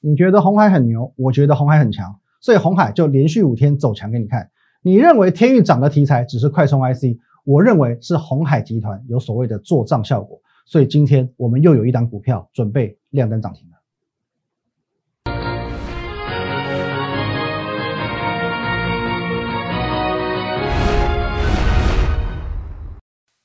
你觉得红海很牛，我觉得红海很强，所以红海就连续五天走强给你看。你认为天域涨的题材只是快充 IC，我认为是红海集团有所谓的做账效果。所以今天我们又有一档股票准备亮灯涨停了。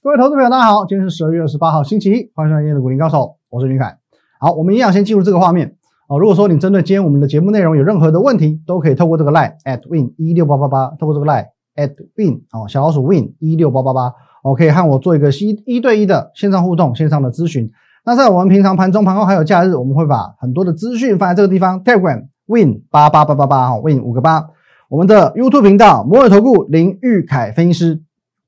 各位投资朋友，大家好，今天是十二月二十八号，星期一，欢迎收看今天的股林高手，我是林凯。好，我们一样先进入这个画面哦。如果说你针对今天我们的节目内容有任何的问题，都可以透过这个 line at win 一六八八八，透过这个 line at win 哦，小老鼠 win 一六八八八，我可以和我做一个一一对一的线上互动、线上的咨询。那在我们平常盘中、盘后还有假日，我们会把很多的资讯放在这个地方，Telegram win 八八八八八哈，win 五个八。我们的 YouTube 频道摩尔投顾林玉凯分析师。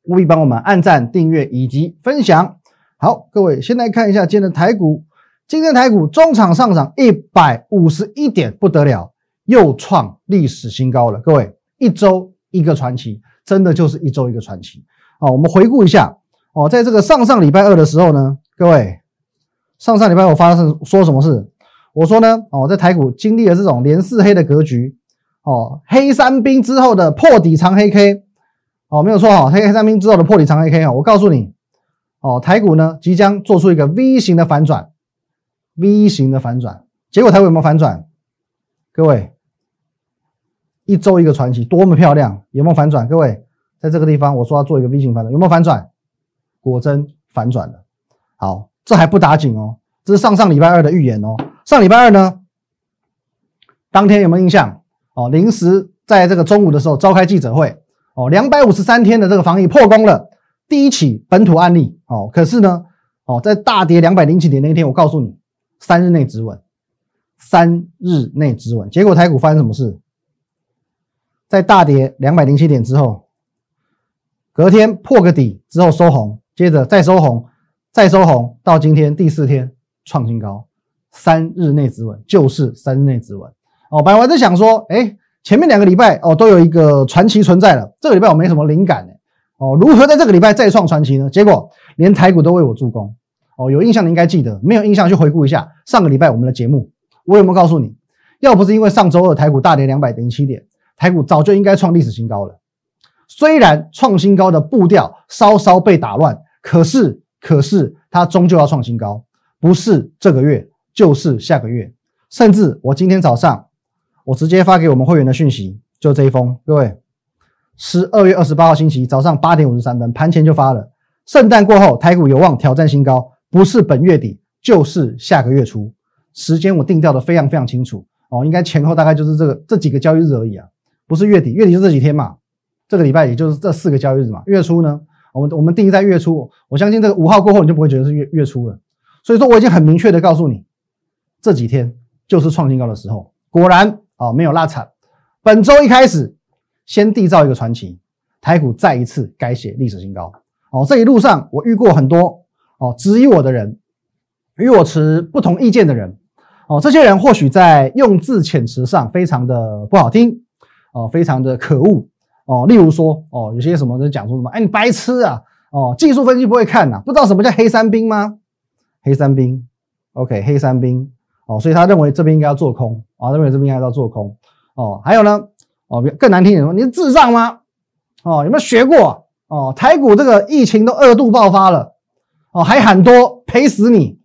务必帮我们按赞、订阅以及分享。好，各位先来看一下今天的台股。今天台股中场上涨一百五十一点，不得了，又创历史新高了。各位，一周一个传奇，真的就是一周一个传奇。哦，我们回顾一下哦，在这个上上礼拜二的时候呢，各位，上上礼拜我发生说什么事？我说呢，哦，在台股经历了这种连四黑的格局，哦，黑三兵之后的破底长黑 K。哦，没有错哈，黑黑三兵之后的破底长黑 K 啊，我告诉你，哦，台股呢即将做出一个 V 型的反转，V 型的反转，结果台股有没有反转？各位，一周一个传奇，多么漂亮，有没有反转？各位，在这个地方我说要做一个 V 型反转，有没有反转？果真反转了。好，这还不打紧哦，这是上上礼拜二的预言哦。上礼拜二呢，当天有没有印象？哦，临时在这个中午的时候召开记者会。哦，两百五十三天的这个防疫破功了，第一起本土案例。哦，可是呢，哦，在大跌两百零几点那一天，我告诉你，三日内止稳，三日内止稳。结果台股发生什么事？在大跌两百零七点之后，隔天破个底之后收红，接着再收红，再收红，到今天第四天创新高，三日内止稳，就是三日内止稳。哦，本来我在想说，哎。前面两个礼拜哦，都有一个传奇存在了。这个礼拜我没什么灵感哦，如何在这个礼拜再创传奇呢？结果连台股都为我助攻哦。有印象的应该记得，没有印象去回顾一下上个礼拜我们的节目。我有没有告诉你，要不是因为上周二台股大跌两百零七点，台股早就应该创历史新高了。虽然创新高的步调稍稍被打乱，可是可是它终究要创新高，不是这个月就是下个月，甚至我今天早上。我直接发给我们会员的讯息，就这一封，各位，十二月二十八号星期早上八点五十三分，盘前就发了。圣诞过后，台股有望挑战新高，不是本月底，就是下个月初。时间我定调的非常非常清楚哦，应该前后大概就是这个这几个交易日而已啊，不是月底，月底就这几天嘛，这个礼拜也就是这四个交易日嘛。月初呢，我们我们定在月初，我相信这个五号过后你就不会觉得是月月初了。所以说我已经很明确的告诉你，这几天就是创新高的时候，果然。哦，没有拉惨。本周一开始，先缔造一个传奇，台股再一次改写历史新高。哦，这一路上我遇过很多哦质疑我的人，与我持不同意见的人。哦，这些人或许在用字遣词上非常的不好听，哦，非常的可恶。哦，例如说，哦，有些什么在讲说什么，哎，你白痴啊！哦，技术分析不会看呐，不知道什么叫黑三兵吗？黑三兵，OK，黑三兵。哦，所以他认为这边应该要做空啊，认为这边应该要做空哦。还有呢，哦，更难听点说，你是智障吗？哦，有没有学过？哦，台股这个疫情都二度爆发了，哦，还喊多赔死你？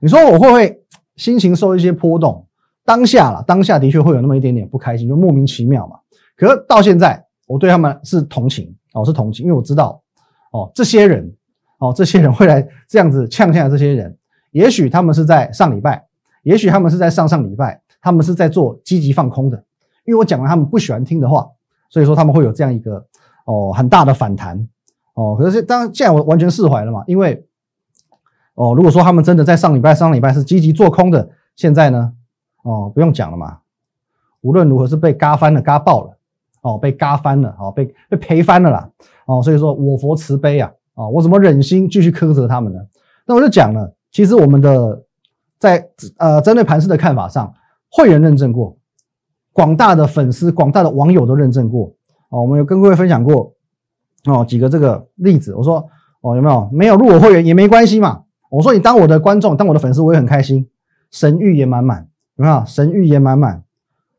你说我会不会心情受一些波动？当下了，当下的确会有那么一点点不开心，就莫名其妙嘛。可是到现在，我对他们是同情哦，是同情，因为我知道哦，这些人哦，这些人会来这样子呛下这些人，也许他们是在上礼拜。也许他们是在上上礼拜，他们是在做积极放空的，因为我讲了他们不喜欢听的话，所以说他们会有这样一个哦很大的反弹哦。可是当现在我完全释怀了嘛，因为哦如果说他们真的在上礼拜上礼拜是积极做空的，现在呢哦不用讲了嘛，无论如何是被嘎翻了，嘎爆了哦，被嘎翻了哦，被被赔翻了啦哦。所以说我佛慈悲啊啊，我怎么忍心继续苛责他们呢？那我就讲了，其实我们的。在呃，针对盘市的看法上，会员认证过，广大的粉丝、广大的网友都认证过哦。我们有跟各位分享过哦几个这个例子。我说哦，有没有？没有入我会员也没关系嘛。我说你当我的观众，当我的粉丝，我也很开心，神预也满满，有没有神预言满满？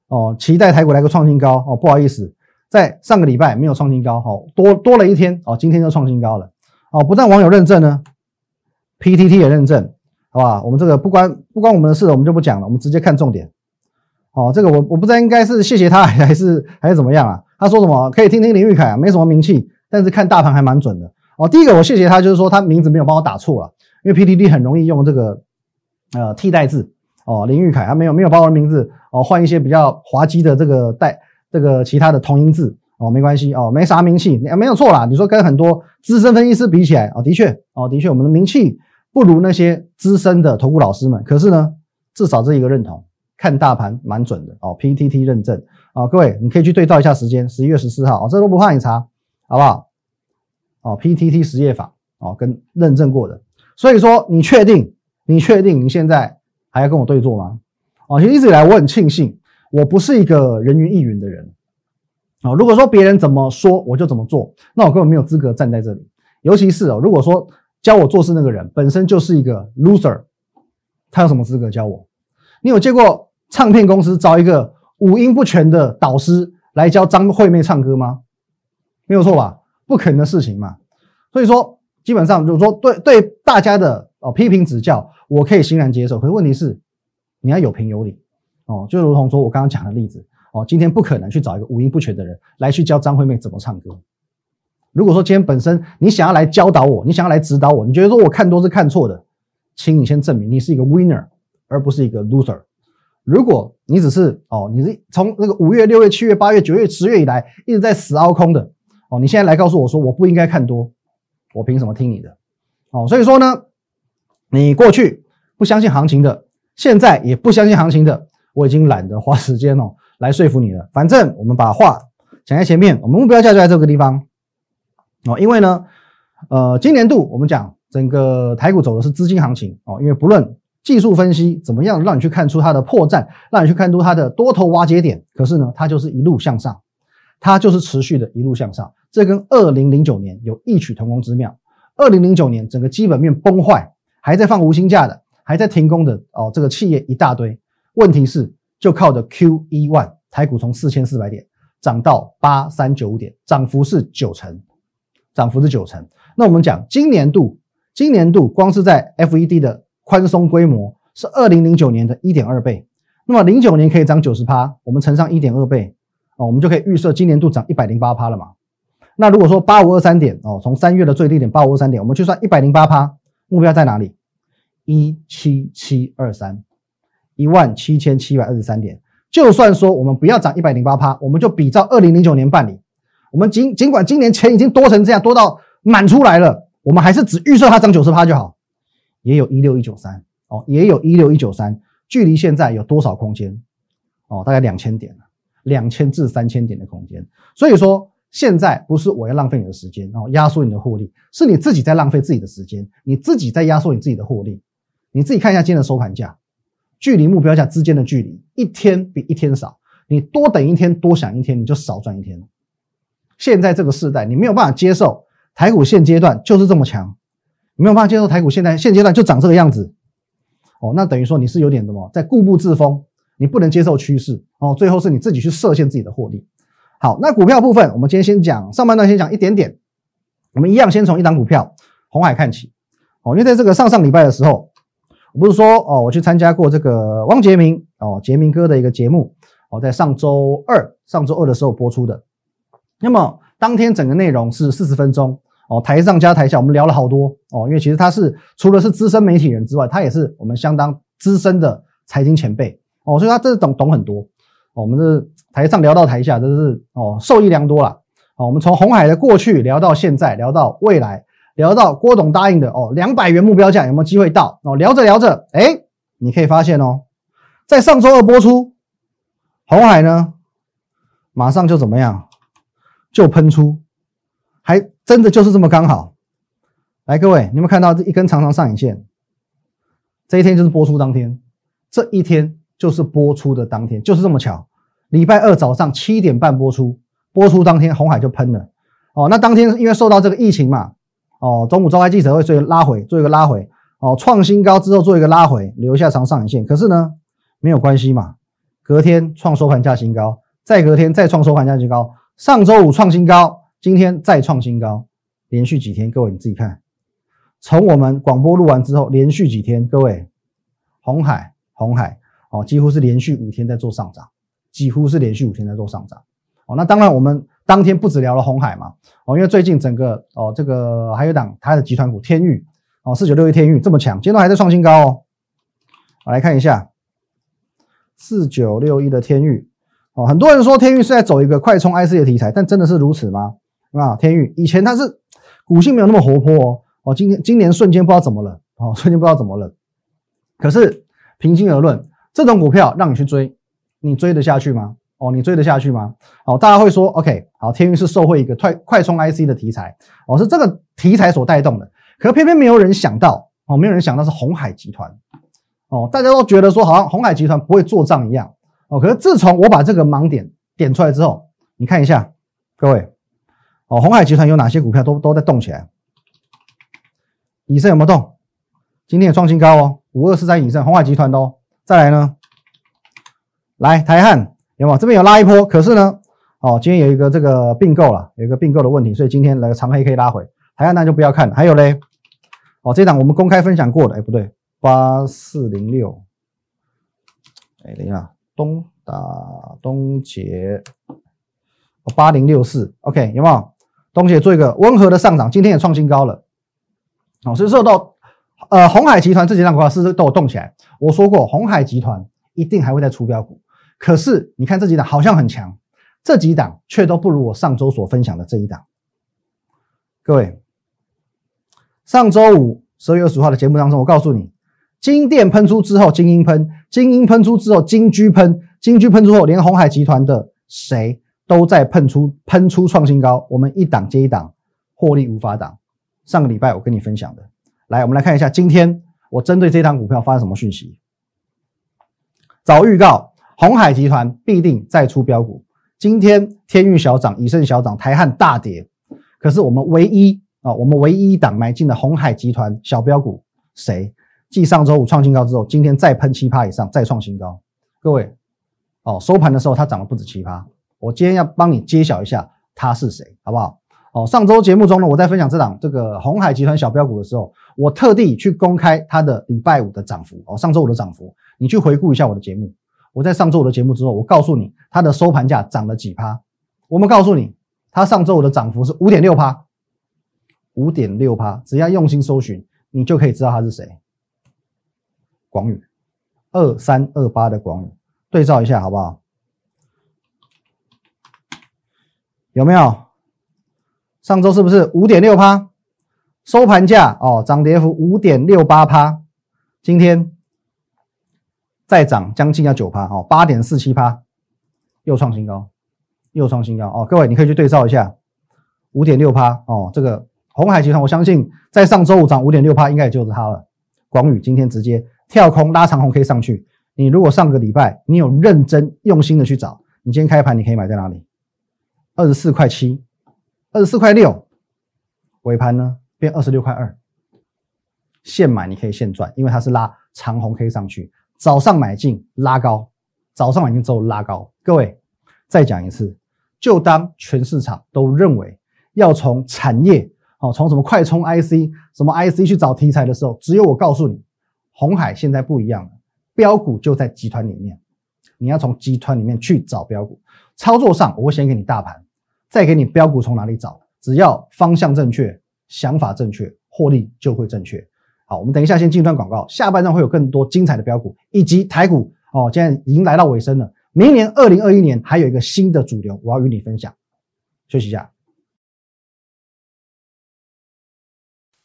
哦，期待台股来个创新高哦，不好意思，在上个礼拜没有创新高，哦，多多了一天哦，今天就创新高了哦，不但网友认证呢，PTT 也认证，好吧？我们这个不关不关我们的事，我们就不讲了，我们直接看重点。哦，这个我我不知道应该是谢谢他 还是还是怎么样啊？他说什么可以听听林玉凯啊，没什么名气，但是看大盘还蛮准的。哦，第一个我谢谢他，就是说他名字没有帮我打错了，因为 PTT 很容易用这个呃替代字。哦，林玉凯他没有没有把我的名字哦换一些比较滑稽的这个代这个其他的同音字哦，没关系哦，没啥名气，没有错啦。你说跟很多资深分析师比起来哦，的确哦，的确我们的名气不如那些资深的投顾老师们，可是呢，至少这一个认同。看大盘蛮准的哦，PTT 认证啊，各位你可以去对照一下时间，十一月十四号哦，这都不怕你查，好不好？哦，PTT 实业法哦，跟认证过的，所以说你确定？你确定你现在还要跟我对坐吗？哦，其实一直以来我很庆幸，我不是一个人云亦云的人哦。如果说别人怎么说我就怎么做，那我根本没有资格站在这里。尤其是哦，如果说教我做事那个人本身就是一个 loser，他有什么资格教我？你有见过？唱片公司找一个五音不全的导师来教张惠妹唱歌吗？没有错吧？不可能的事情嘛。所以说，基本上就是说，对对大家的哦批评指教，我可以欣然接受。可是问题是，你要有凭有理哦。就如同说我刚刚讲的例子哦，今天不可能去找一个五音不全的人来去教张惠妹怎么唱歌。如果说今天本身你想要来教导我，你想要来指导我，你觉得说我看多是看错的，请你先证明你是一个 winner，而不是一个 loser。如果你只是哦，你是从那个五月、六月、七月、八月、九月、十月以来一直在死凹空的哦，你现在来告诉我说我不应该看多，我凭什么听你的？哦，所以说呢，你过去不相信行情的，现在也不相信行情的，我已经懒得花时间哦来说服你了。反正我们把话讲在前面，我们目标价就在这个地方哦，因为呢，呃，今年度我们讲整个台股走的是资金行情哦，因为不论。技术分析怎么样让你去看出它的破绽，让你去看出它的多头瓦解点？可是呢，它就是一路向上，它就是持续的一路向上。这跟二零零九年有异曲同工之妙。二零零九年整个基本面崩坏，还在放无薪假的，还在停工的哦，这个企业一大堆。问题是，就靠着 Q 一万，台股从四千四百点涨到八三九五点，涨幅是九成，涨幅是九成。那我们讲今年度，今年度光是在 FED 的宽松规模是二零零九年的一点二倍，那么零九年可以涨九十趴，我们乘上一点二倍哦，我们就可以预设今年度涨一百零八趴了嘛。那如果说八五二三点哦，从三月的最低点八五二三点，我们去算一百零八趴，目标在哪里？一七七二三，一万七千七百二十三点。就算说我们不要涨一百零八趴，我们就比照二零零九年办理。我们尽尽管今年钱已经多成这样，多到满出来了，我们还是只预设它涨九十趴就好。也有一六一九三哦，也有一六一九三，距离现在有多少空间？哦，大概两千点两千至三千点的空间。所以说，现在不是我要浪费你的时间，然后压缩你的获利，是你自己在浪费自己的时间，你自己在压缩你自己的获利。你自己看一下今天的收盘价，距离目标价之间的距离，一天比一天少。你多等一天，多想一天，你就少赚一天。现在这个时代，你没有办法接受台股现阶段就是这么强。没有办法接受台股现在现阶段就长这个样子，哦，那等于说你是有点什么在固步自封，你不能接受趋势哦，最后是你自己去设限自己的获利。好，那股票部分，我们今天先讲上半段，先讲一点点。我们一样先从一档股票红海看起，哦，因为在这个上上礼拜的时候，我不是说哦，我去参加过这个汪杰明哦杰明哥的一个节目，哦，在上周二上周二的时候播出的，那么当天整个内容是四十分钟。哦，台上加台下，我们聊了好多哦。因为其实他是除了是资深媒体人之外，他也是我们相当资深的财经前辈哦，所以他真的懂懂很多。哦，我们这台上聊到台下，真是哦受益良多了。哦，我们从红海的过去聊到现在，聊到未来，聊到郭董答应的哦两百元目标价有没有机会到？哦，聊着聊着，哎，你可以发现哦，在上周二播出，红海呢马上就怎么样，就喷出，还。真的就是这么刚好，来各位，你们看到这一根长长上影线，这一天就是播出当天，这一天就是播出的当天，就是这么巧，礼拜二早上七点半播出，播出当天红海就喷了，哦，那当天因为受到这个疫情嘛，哦，中午召开记者会，所以拉回，做一个拉回，哦，创新高之后做一个拉回，留下长上影线，可是呢，没有关系嘛，隔天创收盘价新高，再隔天再创收盘价新高，上周五创新高，今天再创新高，连续几天，各位你自己看，从我们广播录完之后，连续几天，各位，红海，红海，哦，几乎是连续五天在做上涨，几乎是连续五天在做上涨，哦，那当然我们当天不止聊了红海嘛，哦，因为最近整个哦这个还有档它的集团股天域。哦，四九六一天域这么强，今天都还在创新高哦。我来看一下四九六一的天域哦，很多人说天域是在走一个快充 IC 的题材，但真的是如此吗？啊，天域以前它是股性没有那么活泼哦，哦，今天今年瞬间不知道怎么了哦，瞬间不知道怎么了。可是平心而论，这种股票让你去追，你追得下去吗？哦，你追得下去吗？哦，大家会说 OK，好，天运是受惠一个快快充 IC 的题材，哦，是这个题材所带动的。可偏偏没有人想到哦，没有人想到是红海集团哦，大家都觉得说好像红海集团不会做账一样哦。可是自从我把这个盲点点出来之后，你看一下各位哦，红海集团有哪些股票都都在动起来？以盛有没有动？今天也创新高哦，五二四三以盛，红海集团的哦。再来呢，来台汉有没有？这边有拉一波，可是呢，哦，今天有一个这个并购了，有一个并购的问题，所以今天来个长黑可以拉回。台汉那就不要看了，还有嘞，哦，这档我们公开分享过的，哎，不对，八四零六，哎，等一下，东打东杰，八零六四，OK，有没有？东杰做一个温和的上涨，今天也创新高了，哦，所以受到呃红海集团这几档股票是是都有动起来。我说过，红海集团一定还会再出标股，可是你看这几档好像很强，这几档却都不如我上周所分享的这一档，各位。上周五十二月二十号的节目当中，我告诉你，金电喷出之后，金鹰喷，金鹰喷出之后，金居喷，金居喷出后，连红海集团的谁都在喷出喷出创新高，我们一档接一档，获利无法挡。上个礼拜我跟你分享的，来，我们来看一下今天我针对这档股票发什么讯息。早预告，红海集团必定再出标股。今天天域小涨，以盛小涨，台汉大跌，可是我们唯一。啊，我们唯一一档买进的红海集团小标股，谁？继上周五创新高之后，今天再喷七趴以上，再创新高。各位，哦，收盘的时候它涨了不止七趴。我今天要帮你揭晓一下它是谁，好不好？哦，上周节目中呢，我在分享这档这个红海集团小标股的时候，我特地去公开它的礼拜五的涨幅哦，上周五的涨幅，你去回顾一下我的节目。我在上周五的节目之后，我告诉你它的收盘价涨了几趴。我们告诉你，它上周五的涨幅是五点六趴。五点六趴，只要用心搜寻，你就可以知道它是谁。广宇二三二八的广宇，对照一下好不好？有没有？上周是不是五点六趴？收盘价哦，涨跌幅五点六八趴。今天再涨将近要九趴哦，八点四七趴，又创新高，又创新高哦。各位你可以去对照一下，五点六趴哦，这个。红海集团，我相信在上周五涨五点六趴，应该也就是它了。广宇今天直接跳空拉长红 K 上去。你如果上个礼拜你有认真用心的去找，你今天开盘你可以买在哪里？二十四块七，二十四块六，尾盘呢变二十六块二，现买你可以现赚，因为它是拉长红 K 上去。早上买进拉高，早上买进之后拉高。各位再讲一次，就当全市场都认为要从产业。哦，从什么快充 IC，什么 IC 去找题材的时候，只有我告诉你，红海现在不一样了，标股就在集团里面，你要从集团里面去找标股。操作上，我会先给你大盘，再给你标股从哪里找，只要方向正确，想法正确，获利就会正确。我们等一下先进一段广告，下半段会有更多精彩的标股以及台股。哦，现在已经来到尾声了，明年二零二一年还有一个新的主流，我要与你分享。休息一下。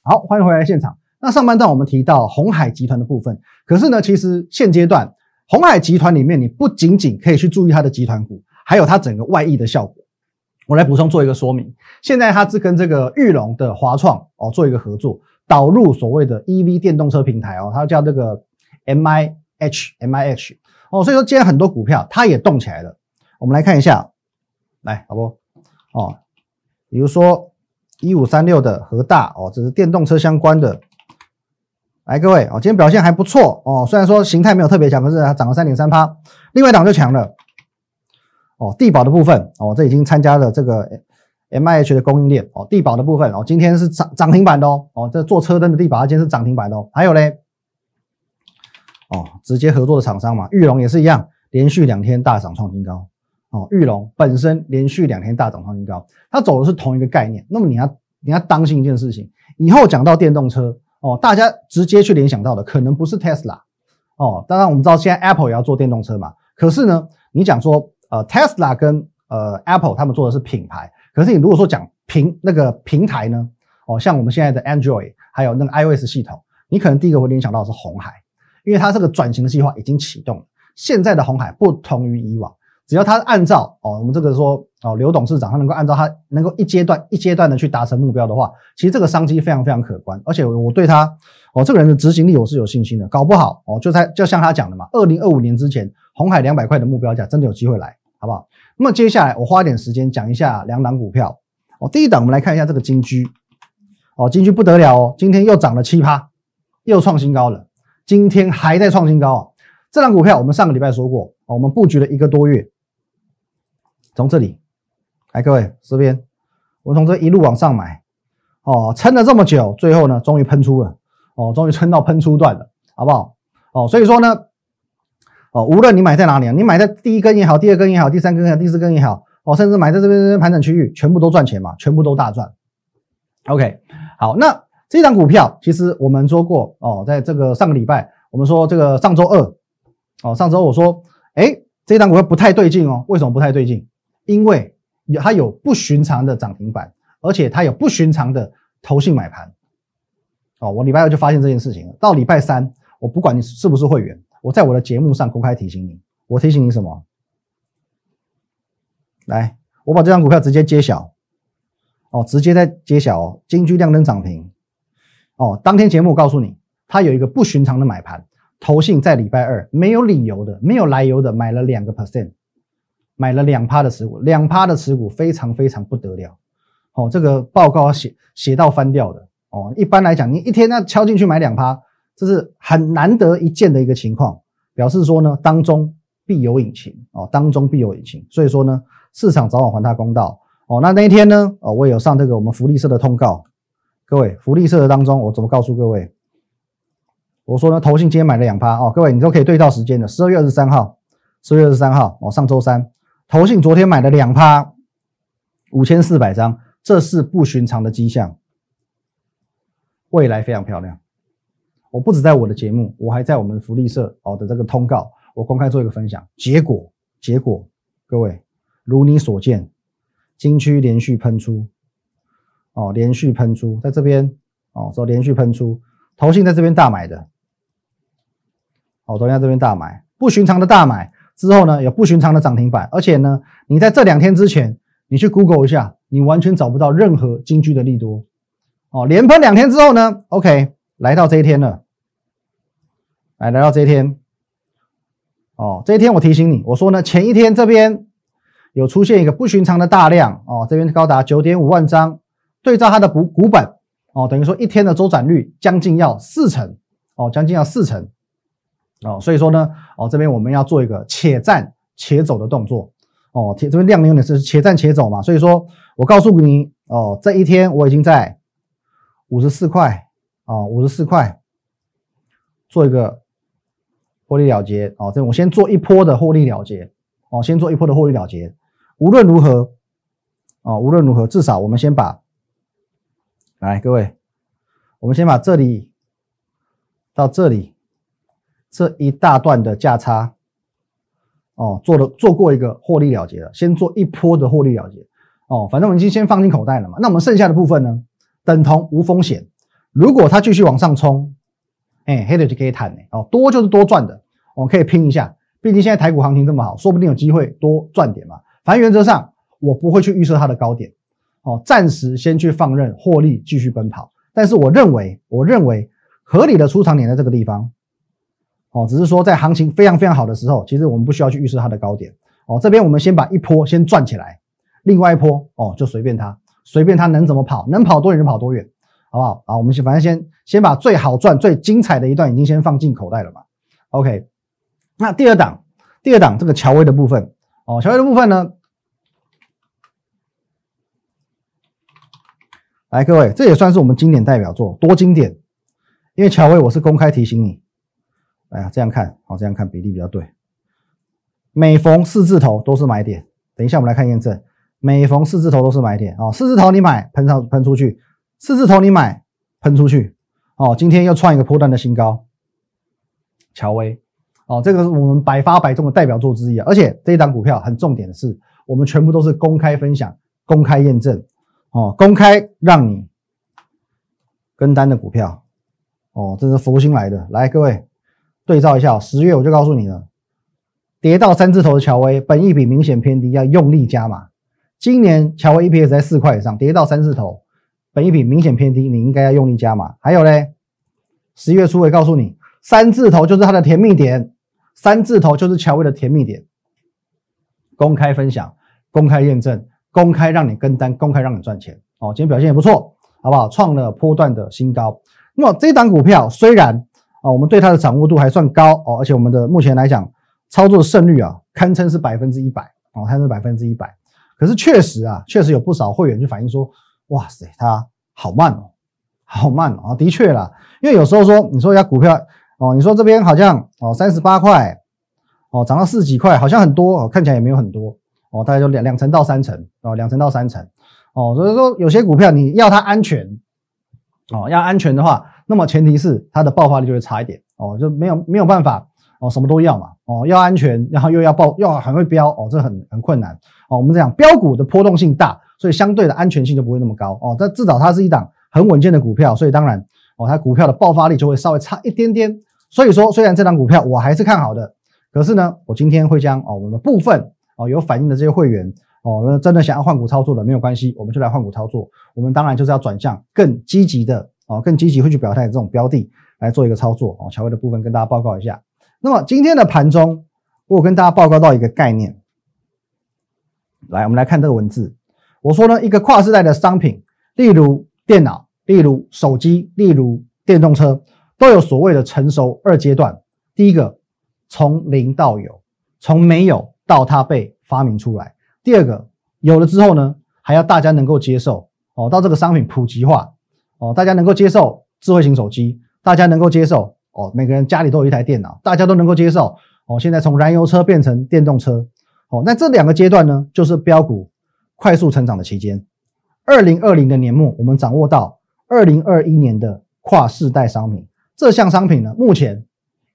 好，欢迎回来现场。那上半段我们提到红海集团的部分，可是呢，其实现阶段红海集团里面，你不仅仅可以去注意它的集团股，还有它整个外溢的效果。我来补充做一个说明。现在它是跟这个玉龙的华创哦做一个合作，导入所谓的 EV 电动车平台哦，它叫这个 MIH MIH 哦，所以说今天很多股票它也动起来了。我们来看一下，来好不哦，比如说。一五三六的和大哦，这是电动车相关的来，各位哦，今天表现还不错哦，虽然说形态没有特别强，可是它涨了三点三趴。另外一档就强了哦，地保的部分哦，这已经参加了这个 M I H 的供应链哦，地保的部分哦，今天是涨涨停板的哦，哦，这做车灯的地保，今天是涨停板的哦。还有嘞，哦，直接合作的厂商嘛，玉龙也是一样，连续两天大涨创新高哦，玉龙本身连续两天大涨创新高，它走的是同一个概念。那么你要你要当心一件事情，以后讲到电动车。哦，大家直接去联想到的可能不是 Tesla 哦，当然我们知道现在 Apple 也要做电动车嘛。可是呢，你讲说呃 Tesla 跟呃 Apple 他们做的是品牌，可是你如果说讲平那个平台呢，哦，像我们现在的 Android 还有那个 iOS 系统，你可能第一个会联想到的是红海，因为它这个转型的计划已经启动了。现在的红海不同于以往。只要他按照哦，我们这个说哦，刘董事长他能够按照他能够一阶段一阶段的去达成目标的话，其实这个商机非常非常可观，而且我对他哦这个人的执行力我是有信心的，搞不好哦就在就像他讲的嘛，二零二五年之前红海两百块的目标价真的有机会来，好不好？那么接下来我花点时间讲一下两档股票哦，第一档我们来看一下这个金居哦，金居不得了哦，今天又涨了七趴，又创新高了，今天还在创新高啊！这档股票我们上个礼拜说过，我们布局了一个多月。从这里，来各位这边，我从这一路往上买，哦，撑了这么久，最后呢，终于喷出了，哦，终于撑到喷出段了，好不好？哦，所以说呢，哦，无论你买在哪里啊，你买在第一根也好，第二根也好，第三根也好，第四根也好，哦，甚至买在这边这边盘整区域，全部都赚钱嘛，全部都大赚。OK，好，那这张股票其实我们说过，哦，在这个上个礼拜，我们说这个上周二，哦，上周我说，哎，这张股票不太对劲哦，为什么不太对劲？因为有它有不寻常的涨停板，而且它有不寻常的投信买盘。哦，我礼拜二就发现这件事情了。到礼拜三，我不管你是不是会员，我在我的节目上公开提醒你。我提醒你什么？来，我把这张股票直接揭晓。哦，直接在揭晓哦，金居亮灯涨停。哦，当天节目告诉你，它有一个不寻常的买盘，投信在礼拜二没有理由的、没有来由的买了两个 percent。买了两趴的持股，两趴的持股非常非常不得了，哦，这个报告写写到翻掉的哦。一般来讲，你一天要敲进去买两趴，这是很难得一见的一个情况，表示说呢，当中必有隐情哦，当中必有隐情。所以说呢，市场早晚还他公道哦。那那一天呢，哦，我有上这个我们福利社的通告，各位福利社的当中，我怎么告诉各位？我说呢，投信今天买了两趴哦，各位你都可以对照时间的，十二月二十三号，十二月二十三号哦，上周三。投信昨天买了两趴，五千四百张，这是不寻常的迹象。未来非常漂亮。我不止在我的节目，我还在我们福利社哦的这个通告，我公开做一个分享。结果，结果，各位如你所见，金区连续喷出，哦，连续喷出，在这边哦，说连续喷出，投信在这边大买的，哦，投信在这边大买，不寻常的大买。之后呢，有不寻常的涨停板，而且呢，你在这两天之前，你去 Google 一下，你完全找不到任何金居的利多哦。连喷两天之后呢，OK，来到这一天了，来来到这一天，哦，这一天我提醒你，我说呢，前一天这边有出现一个不寻常的大量哦，这边高达九点五万张，对照它的股股本哦，等于说一天的周转率将近要四成哦，将近要四成。哦，所以说呢，哦，这边我们要做一个且战且走的动作，哦，这边量有点是且战且走嘛，所以说我告诉你，哦，这一天我已经在五十四块，哦，五十四块做一个获利了结，哦，这我先做一波的获利了结，哦，先做一波的获利了结，无论如何，哦，无论如何，至少我们先把，来各位，我们先把这里到这里。这一大段的价差，哦，做了做过一个获利了结了，先做一波的获利了结，哦，反正我们已经先放进口袋了嘛。那我们剩下的部分呢，等同无风险。如果它继续往上冲，哎，黑的就可以谈呢，哦，多就是多赚的，我们可以拼一下。毕竟现在台股行情这么好，说不定有机会多赚点嘛。反正原则上我不会去预设它的高点，哦，暂时先去放任获利继续奔跑。但是我认为，我认为合理的出场点在这个地方。哦，只是说在行情非常非常好的时候，其实我们不需要去预设它的高点。哦，这边我们先把一波先赚起来，另外一波哦就随便它，随便它能怎么跑，能跑多远就跑多远。好不好？啊，我们先反正先先把最好赚、最精彩的一段已经先放进口袋了嘛。OK，那第二档，第二档这个乔威的部分哦，乔威的部分呢，来各位，这也算是我们经典代表作，多经典。因为乔威我是公开提醒你，哎呀，这样看，好，这样看比例比较对。每逢四字头都是买点，等一下我们来看验证。每逢四字头都是买点哦，四字头你买喷上喷出去，四字头你买喷出去哦。今天又创一个波段的新高，乔威哦，这个是我们百发百中的代表作之一。而且这一档股票很重点的是，我们全部都是公开分享、公开验证哦，公开让你跟单的股票哦，这是福星来的。来，各位对照一下，十月我就告诉你了，跌到三字头的乔威，本益比明显偏低，要用力加码。今年乔威 EPS 在四块以上，跌到三字头，本益比明显偏低，你应该要用力加码。还有嘞，十一月初我告诉你，三字头就是它的甜蜜点，三字头就是乔威的甜蜜点。公开分享，公开验证，公开让你跟单，公开让你赚钱。哦，今天表现也不错，好不好？创了波段的新高。那么这档股票虽然啊，我们对它的掌握度还算高哦，而且我们的目前来讲，操作胜率啊，堪称是百分之一百哦，堪称百分之一百。可是确实啊，确实有不少会员就反映说，哇塞，它好慢哦，好慢哦。的确啦，因为有时候说，你说一下股票哦，你说这边好像哦三十八块哦涨到四十几块，好像很多哦，看起来也没有很多哦，大概就两两成到三成哦，两成到三成哦。所以说有些股票你要它安全哦，要安全的话，那么前提是它的爆发力就会差一点哦，就没有没有办法哦，什么都要嘛哦，要安全，然后又要爆，要很会飙哦，这很很困难。哦，我们讲标股的波动性大，所以相对的安全性就不会那么高哦。但至少它是一档很稳健的股票，所以当然哦，它股票的爆发力就会稍微差一点点。所以说，虽然这档股票我还是看好的，可是呢，我今天会将哦我们的部分哦有反应的这些会员哦，那真的想要换股操作的没有关系，我们就来换股操作。我们当然就是要转向更积极的哦，更积极会去表态的这种标的来做一个操作哦。乔威的部分跟大家报告一下。那么今天的盘中，我有跟大家报告到一个概念。来，我们来看这个文字。我说呢，一个跨世代的商品，例如电脑，例如手机，例如电动车，都有所谓的成熟二阶段。第一个，从零到有，从没有到它被发明出来。第二个，有了之后呢，还要大家能够接受哦，到这个商品普及化哦，大家能够接受智慧型手机，大家能够接受哦，每个人家里都有一台电脑，大家都能够接受哦。现在从燃油车变成电动车。哦，那这两个阶段呢，就是标股快速成长的期间。二零二零的年末，我们掌握到二零二一年的跨世代商品，这项商品呢，目前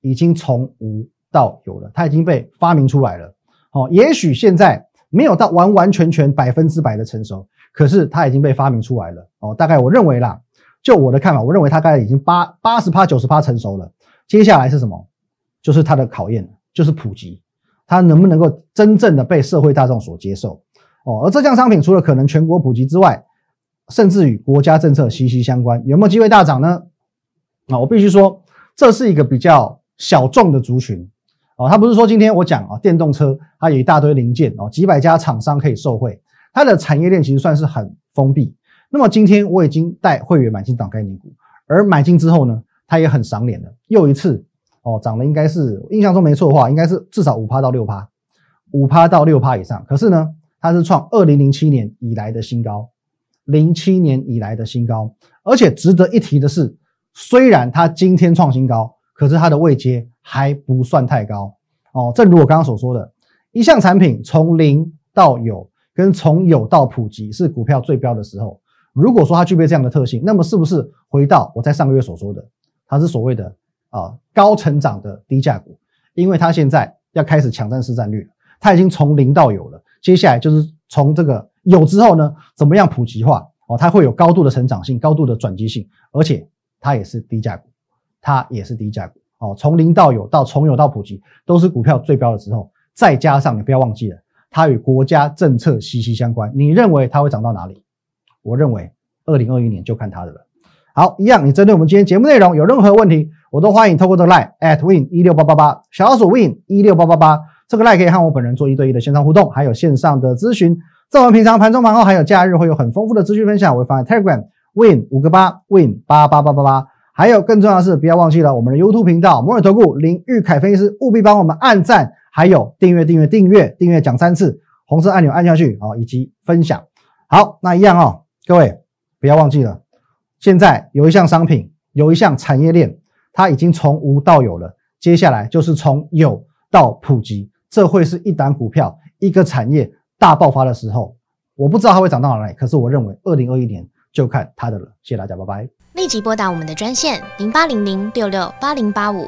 已经从无到有了，它已经被发明出来了。哦，也许现在没有到完完全全百分之百的成熟，可是它已经被发明出来了。哦，大概我认为啦，就我的看法，我认为它大概已经八八十趴九十趴成熟了。接下来是什么？就是它的考验，就是普及。它能不能够真正的被社会大众所接受？哦，而这项商品除了可能全国普及之外，甚至与国家政策息息相关，有没有机会大涨呢？啊，我必须说，这是一个比较小众的族群。哦，它不是说今天我讲啊，电动车它有一大堆零件哦，几百家厂商可以受惠，它的产业链其实算是很封闭。那么今天我已经带会员买进档概念股，而买进之后呢，它也很赏脸的，又一次。哦，涨了应该是印象中没错的话，应该是至少五趴到六趴，五趴到六趴以上。可是呢，它是创二零零七年以来的新高，零七年以来的新高。而且值得一提的是，虽然它今天创新高，可是它的位阶还不算太高。哦，正如我刚刚所说的，一项产品从零到有，跟从有到普及是股票最标的时候。如果说它具备这样的特性，那么是不是回到我在上个月所说的，它是所谓的？啊，高成长的低价股，因为它现在要开始抢占市占率了，它已经从零到有了，接下来就是从这个有之后呢，怎么样普及化？哦，它会有高度的成长性，高度的转机性，而且它也是低价股，它也是低价股。哦，从零到有到从有到普及，都是股票最标的时候。再加上你不要忘记了，它与国家政策息息相关。你认为它会涨到哪里？我认为二零二一年就看它的了。好，一样，你针对我们今天节目内容有任何问题？我都欢迎透过这个 line at win 一六八八八小老鼠 win 一六八八八这个 line 可以和我本人做一对一的线上互动，还有线上的咨询。在我们平常盘中盘后还有假日会有很丰富的资讯分享，我会放在 Telegram win 五个八 win 八八八八八。还有更重要的是，不要忘记了我们的 YouTube 频道摩尔投顾林玉凯分析师，务必帮我们按赞，还有订阅订阅订阅订阅讲三次，红色按钮按下去哦，以及分享。好，那一样哦，各位不要忘记了，现在有一项商品，有一项产业链，它已经从无到有了，接下来就是从有到普及，这会是一档股票一个产业大爆发的时候。我不知道它会涨到哪里，可是我认为二零二一年就看它的了。谢谢大家，拜拜。立即拨打我们的专线零八零零六六八零八五